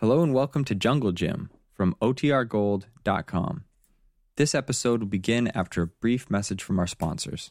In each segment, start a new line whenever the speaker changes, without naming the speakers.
Hello and welcome to Jungle Jim from OTRGold.com. This episode will begin after a brief message from our sponsors.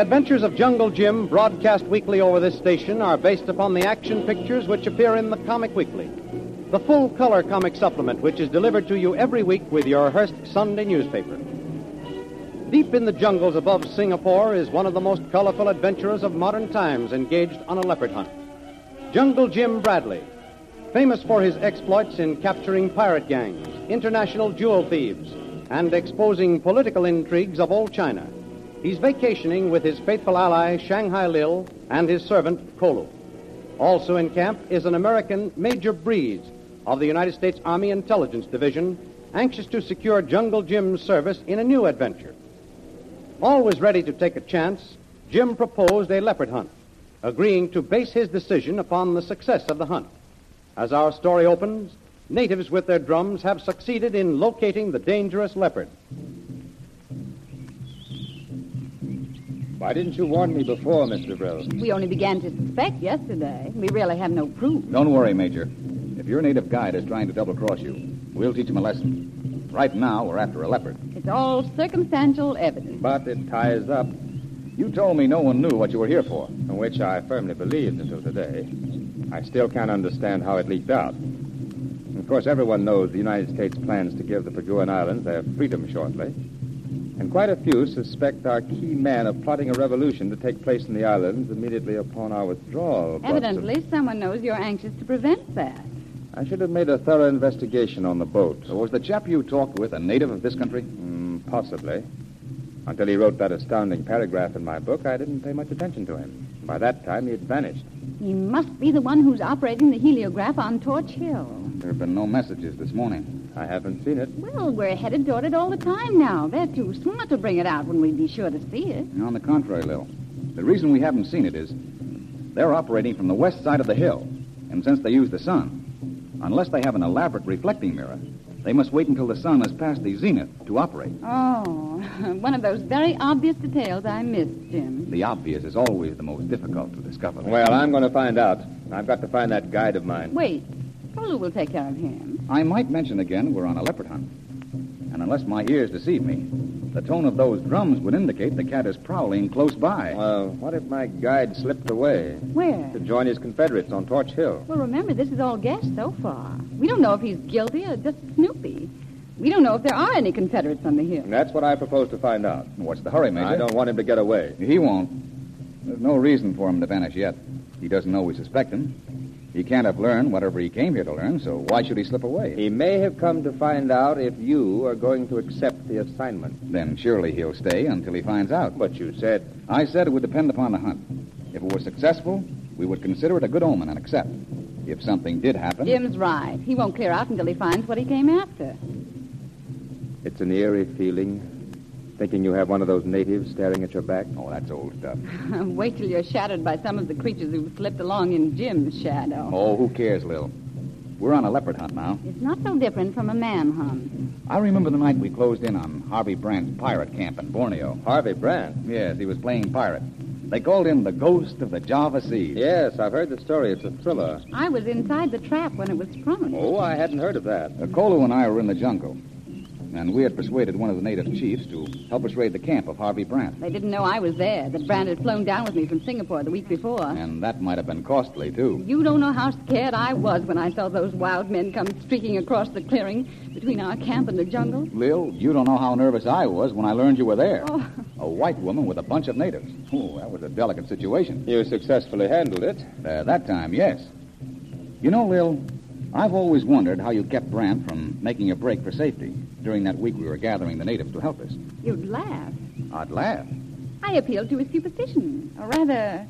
Adventures of Jungle Jim, broadcast weekly over this station, are based upon the action pictures which appear in the Comic Weekly, the full color comic supplement which is delivered to you every week with your Hearst Sunday newspaper. Deep in the jungles above Singapore is one of the most colorful adventurers of modern times engaged on a leopard hunt. Jungle Jim Bradley, famous for his exploits in capturing pirate gangs, international jewel thieves, and exposing political intrigues of old China. He's vacationing with his faithful ally Shanghai Lil and his servant Kolu. Also in camp is an American Major Breeze of the United States Army Intelligence Division, anxious to secure Jungle Jim's service in a new adventure. Always ready to take a chance, Jim proposed a leopard hunt, agreeing to base his decision upon the success of the hunt. As our story opens, natives with their drums have succeeded in locating the dangerous leopard.
Why didn't you warn me before, Mr. Brill?
We only began to suspect yesterday. We really have no proof.
Don't worry, Major. If your native guide is trying to double cross you, we'll teach him a lesson. Right now, we're after a leopard.
It's all circumstantial evidence.
But it ties up,
You told me no one knew what you were here for.
which I firmly believed until today. I still can't understand how it leaked out. Of course, everyone knows the United States plans to give the Paguan Islands their freedom shortly. And quite a few suspect our key man of plotting a revolution to take place in the islands immediately upon our withdrawal. But, uh,
Evidently, someone knows you're anxious to prevent that.
I should have made a thorough investigation on the boat.
So was the chap you talked with a native of this country?
Mm, possibly. Until he wrote that astounding paragraph in my book, I didn't pay much attention to him. By that time, he had vanished.
He must be the one who's operating the heliograph on Torch Hill.
There have been no messages this morning.
I haven't seen it.
Well, we're headed toward it all the time now. They're too smart to bring it out when we'd be sure to see it.
On the contrary, Lil. The reason we haven't seen it is they're operating from the west side of the hill. And since they use the sun, unless they have an elaborate reflecting mirror, they must wait until the sun has passed the zenith to operate.
Oh, one of those very obvious details I missed, Jim.
The obvious is always the most difficult to discover.
Well, I'm going to find out. I've got to find that guide of mine.
Wait. Kolu will take care of him.
I might mention again we're on a leopard hunt. And unless my ears deceive me, the tone of those drums would indicate the cat is prowling close by.
Uh, what if my guide slipped away
Where?
to join his Confederates on Torch Hill?
Well, remember, this is all guess so far. We don't know if he's guilty or just snoopy. We don't know if there are any Confederates on the hill.
And that's what I propose to find out.
What's the hurry, Major?
I don't want him to get away.
He won't. There's no reason for him to vanish yet. He doesn't know we suspect him. He can't have learned whatever he came here to learn, so why should he slip away?
He may have come to find out if you are going to accept the assignment.
Then surely he'll stay until he finds out.
But you said
I said it would depend upon the hunt. If it were successful, we would consider it a good omen and accept. If something did happen.
Jim's right. He won't clear out until he finds what he came after.
it's an eerie feeling, thinking you have one of those natives staring at your back.
Oh, that's old stuff.
Wait till you're shadowed by some of the creatures who've slipped along in Jim's shadow.
Oh, who cares, Lil? We're on a leopard hunt now.
It's not so different from a man hunt.
I remember the night we closed in on Harvey Brandt's pirate camp in Borneo.
Harvey Brandt.
Yes, he was playing pirate. They called him the Ghost of the Java Sea.
Yes, I've heard the story. It's a thriller.
I was inside the trap when it was sprung.
Oh, I hadn't heard of that.
Uh, Kolu and I were in the jungle, and we had persuaded one of the native chiefs to help us raid the camp of Harvey Brandt.
They didn't know I was there, that Brandt had flown down with me from Singapore the week before.
And that might have been costly, too.
You don't know how scared I was when I saw those wild men come streaking across the clearing between our camp and the jungle.
Lil, you don't know how nervous I was when I learned you were there.
Oh.
A white woman with a bunch of natives. Oh, that was a delicate situation.
You successfully handled it.
Uh, that time, yes. You know, Lil, I've always wondered how you kept Brandt from making a break for safety during that week we were gathering the natives to help us.
You'd laugh.
I'd laugh.
I appealed to his superstition, or rather,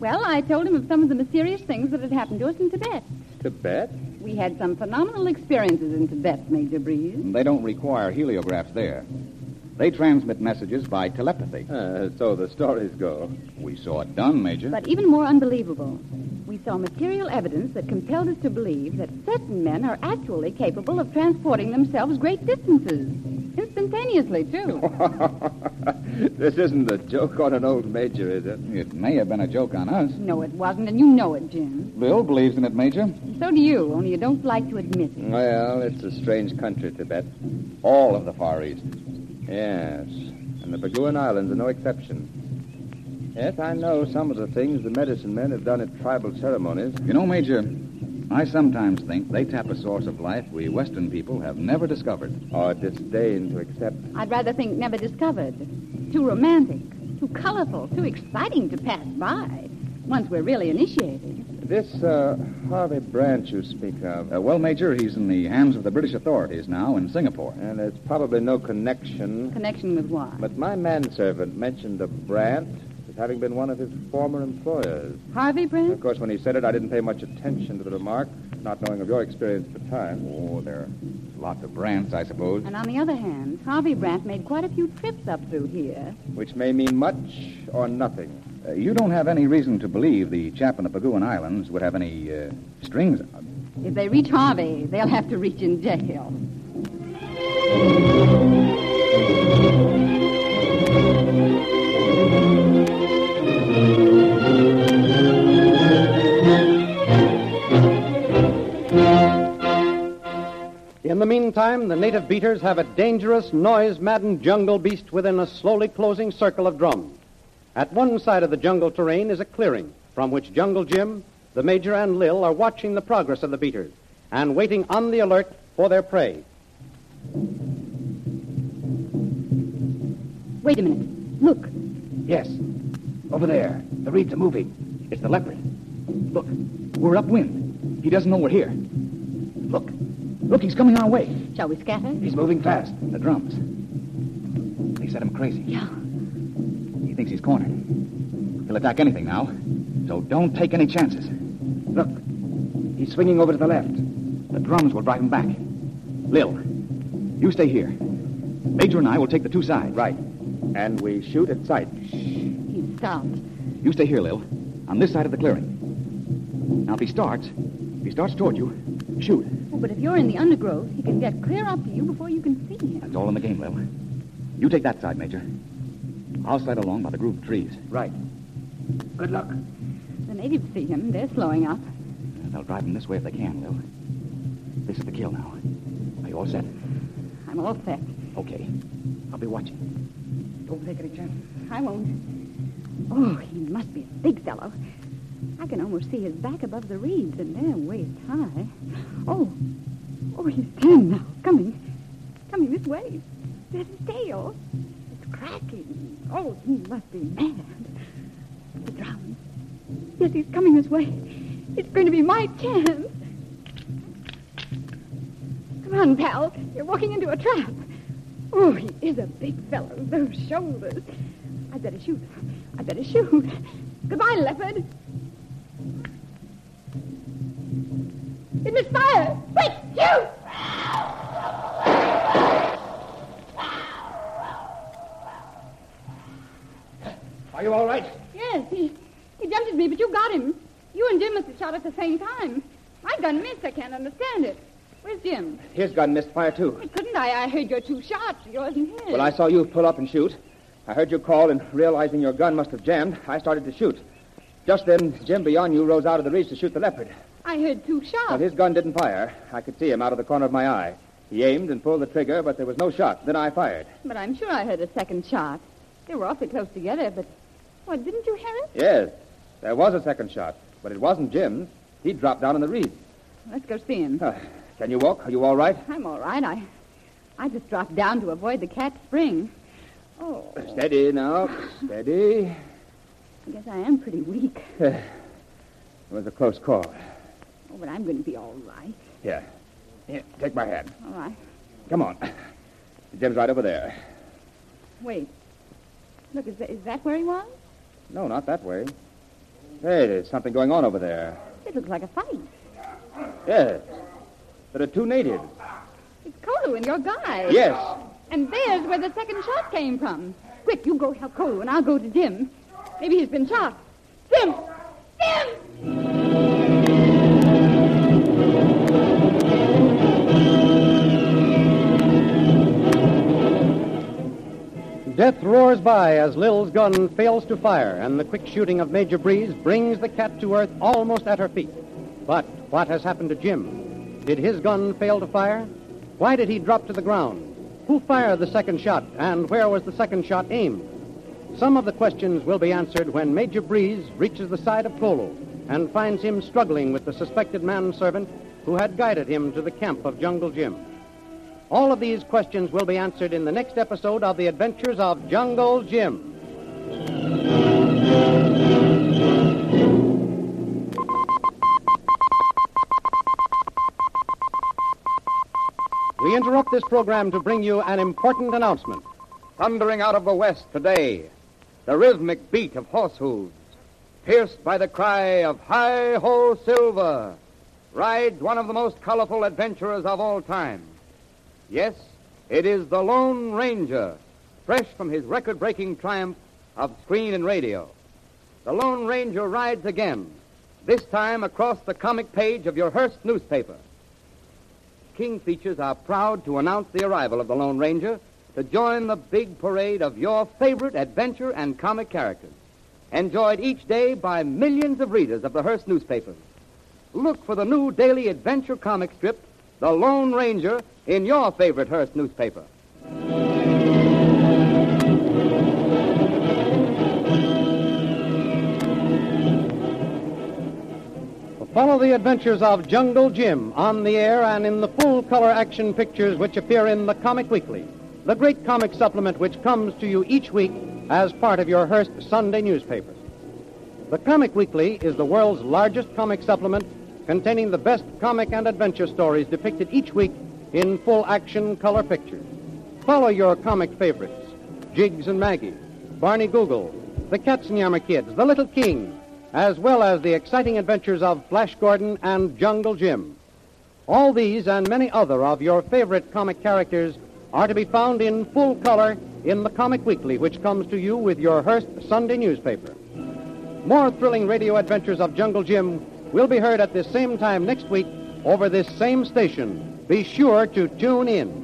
well, I told him of some of the mysterious things that had happened to us in Tibet.
Tibet?
We had some phenomenal experiences in Tibet, Major Breeze.
They don't require heliographs there. They transmit messages by telepathy.
Uh, so the stories go.
We saw it done, Major.
But even more unbelievable, we saw material evidence that compelled us to believe that certain men are actually capable of transporting themselves great distances. Instantaneously, too.
this isn't a joke on an old major, is it?
It may have been a joke on us.
no, it wasn't, and you know it, Jim.
Bill believes in it, Major.
So do you, only you don't like to admit it.
Well, it's a strange country, Tibet.
All of the Far East.
Yes, and the Paguan Islands are no exception. Yes, I know some of the things the medicine men have done at tribal ceremonies.
You know, Major, I sometimes think they tap a source of life we Western people have never discovered.
Or disdain to accept.
I'd rather think never discovered. Too romantic, too colorful, too exciting to pass by once we're really initiated.
This uh, Harvey Brandt you speak of,
Uh, well, Major, he's in the hands of the British authorities now in Singapore.
and there's probably no connection.
Connection with what?
But my manservant mentioned a Brandt as having been one of his former employers.
Harvey Brent?
Of course, when he said it, I didn't pay much attention to the remark, not knowing of your experience at the time.
Oh, there are lots of Brandts, I suppose.
And on the other hand, Harvey Brandt made quite a few trips up through here.
Which may mean much or nothing.
Uh, you don't have any reason to believe the chap in the Paguan Islands would have any uh, strings.
If they reach Harvey, they'll have to reach in jail.
The meantime, the native beaters have a dangerous, noise maddened jungle beast within a slowly closing circle of drums. At one side of the jungle terrain is a clearing from which Jungle Jim, the Major, and Lil are watching the progress of the beaters and waiting on the alert for their prey.
Wait a minute. Look.
Yes. Over there. The reeds are moving. It's the leopard. Look, we're upwind. He doesn't know we're here. Look. Look, he's coming our way.
Shall we scatter?
He's moving fast.
The drums.
They set him crazy.
Yeah.
He thinks he's cornered. He'll attack anything now. So don't take any chances.
Look. He's swinging over to the left. The drums will drive him back.
Lil, you stay here. Major and I will take the two sides.
Right. And we shoot at sight. Shh.
He's stopped.
You stay here, Lil, on this side of the clearing. Now, if he starts, if he starts toward you, shoot.
But if you're in the undergrowth, he can get clear up to you before you can see him.
That's all in the game, Lil. You take that side, Major. I'll slide along by the group of trees.
Right. Good luck.
The natives see him. They're slowing up.
They'll drive him this way if they can, Lil. This is the kill now. Are you all set?
I'm all set.
Okay. I'll be watching.
Don't take any chances.
I won't. Oh, he must be a big fellow. I can almost see his back above the reeds, and they're waist high. Oh, oh, he's ten now. Coming, coming this way. There's his tail. It's cracking. Oh, he must be mad. The drums. Yes, he's coming this way. It's going to be my chance. Come on, pal. You're walking into a trap. Oh, he is a big fellow. Those shoulders. I'd better shoot. I'd better shoot. Goodbye, leopard. It misfired. Quick, shoot!
Are you all right?
Yes, he, he jumped at me, but you got him. You and Jim must have shot at the same time. My gun missed. I can't understand it. Where's Jim?
His gun missed fire, too.
Couldn't I? I heard your two shots, yours and his.
Well, I saw you pull up and shoot. I heard you call, and realizing your gun must have jammed, I started to shoot. Just then, Jim beyond you rose out of the reeds to shoot the leopard.
I heard two shots.
Well, his gun didn't fire. I could see him out of the corner of my eye. He aimed and pulled the trigger, but there was no shot. Then I fired.
But I'm sure I heard a second shot. They were awfully close together, but. What, didn't you hear it?
Yes, there was a second shot, but it wasn't Jim's. He dropped down in the reeds.
Let's go see him.
Uh, can you walk? Are you all right?
I'm all right. I, I just dropped down to avoid the cat spring. Oh,
Steady now. Steady.
I guess I am pretty weak.
It was a close call.
Oh, but I'm going to be all right.
Here. Here, take my hand.
All right.
Come on. Jim's right over there.
Wait. Look, is that, is that where he was?
No, not that way. Hey, there's something going on over there.
It looks like a fight.
Yes. There are two natives.
It's Kolu and your guy.
Yes.
And there's where the second shot came from. Quick, you go help Kolu, and I'll go to Jim. Maybe he's been shot. Jim! Jim!
Death roars by as Lil's gun fails to fire, and the quick shooting of Major Breeze brings the cat to earth almost at her feet. But what has happened to Jim? Did his gun fail to fire? Why did he drop to the ground? Who fired the second shot, and where was the second shot aimed? Some of the questions will be answered when Major Breeze reaches the side of Kolu and finds him struggling with the suspected manservant who had guided him to the camp of Jungle Jim. All of these questions will be answered in the next episode of The Adventures of Jungle Jim. We interrupt this program to bring you an important announcement.
Thundering out of the west today, the rhythmic beat of horse hooves, pierced by the cry of Hi Ho Silver, rides one of the most colorful adventurers of all time. Yes, it is the Lone Ranger, fresh from his record breaking triumph of screen and radio. The Lone Ranger rides again, this time across the comic page of your Hearst newspaper. King Features are proud to announce the arrival of the Lone Ranger to join the big parade of your favorite adventure and comic characters, enjoyed each day by millions of readers of the Hearst newspapers. Look for the new daily adventure comic strip, The Lone Ranger, in your favorite Hearst newspaper.
Follow the adventures of Jungle Jim on the air and in the full color action pictures which appear in the Comic Weekly, the great comic supplement which comes to you each week as part of your Hearst Sunday newspaper. The Comic Weekly is the world's largest comic supplement containing the best comic and adventure stories depicted each week in full action color pictures. Follow your comic favorites Jiggs and Maggie, Barney Google, the Katzenjammer Kids, The Little King, as well as the exciting adventures of Flash Gordon and Jungle Jim. All these and many other of your favorite comic characters are to be found in full color in the Comic Weekly, which comes to you with your Hearst Sunday newspaper. More thrilling radio adventures of Jungle Jim will be heard at this same time next week over this same station. Be sure to tune in.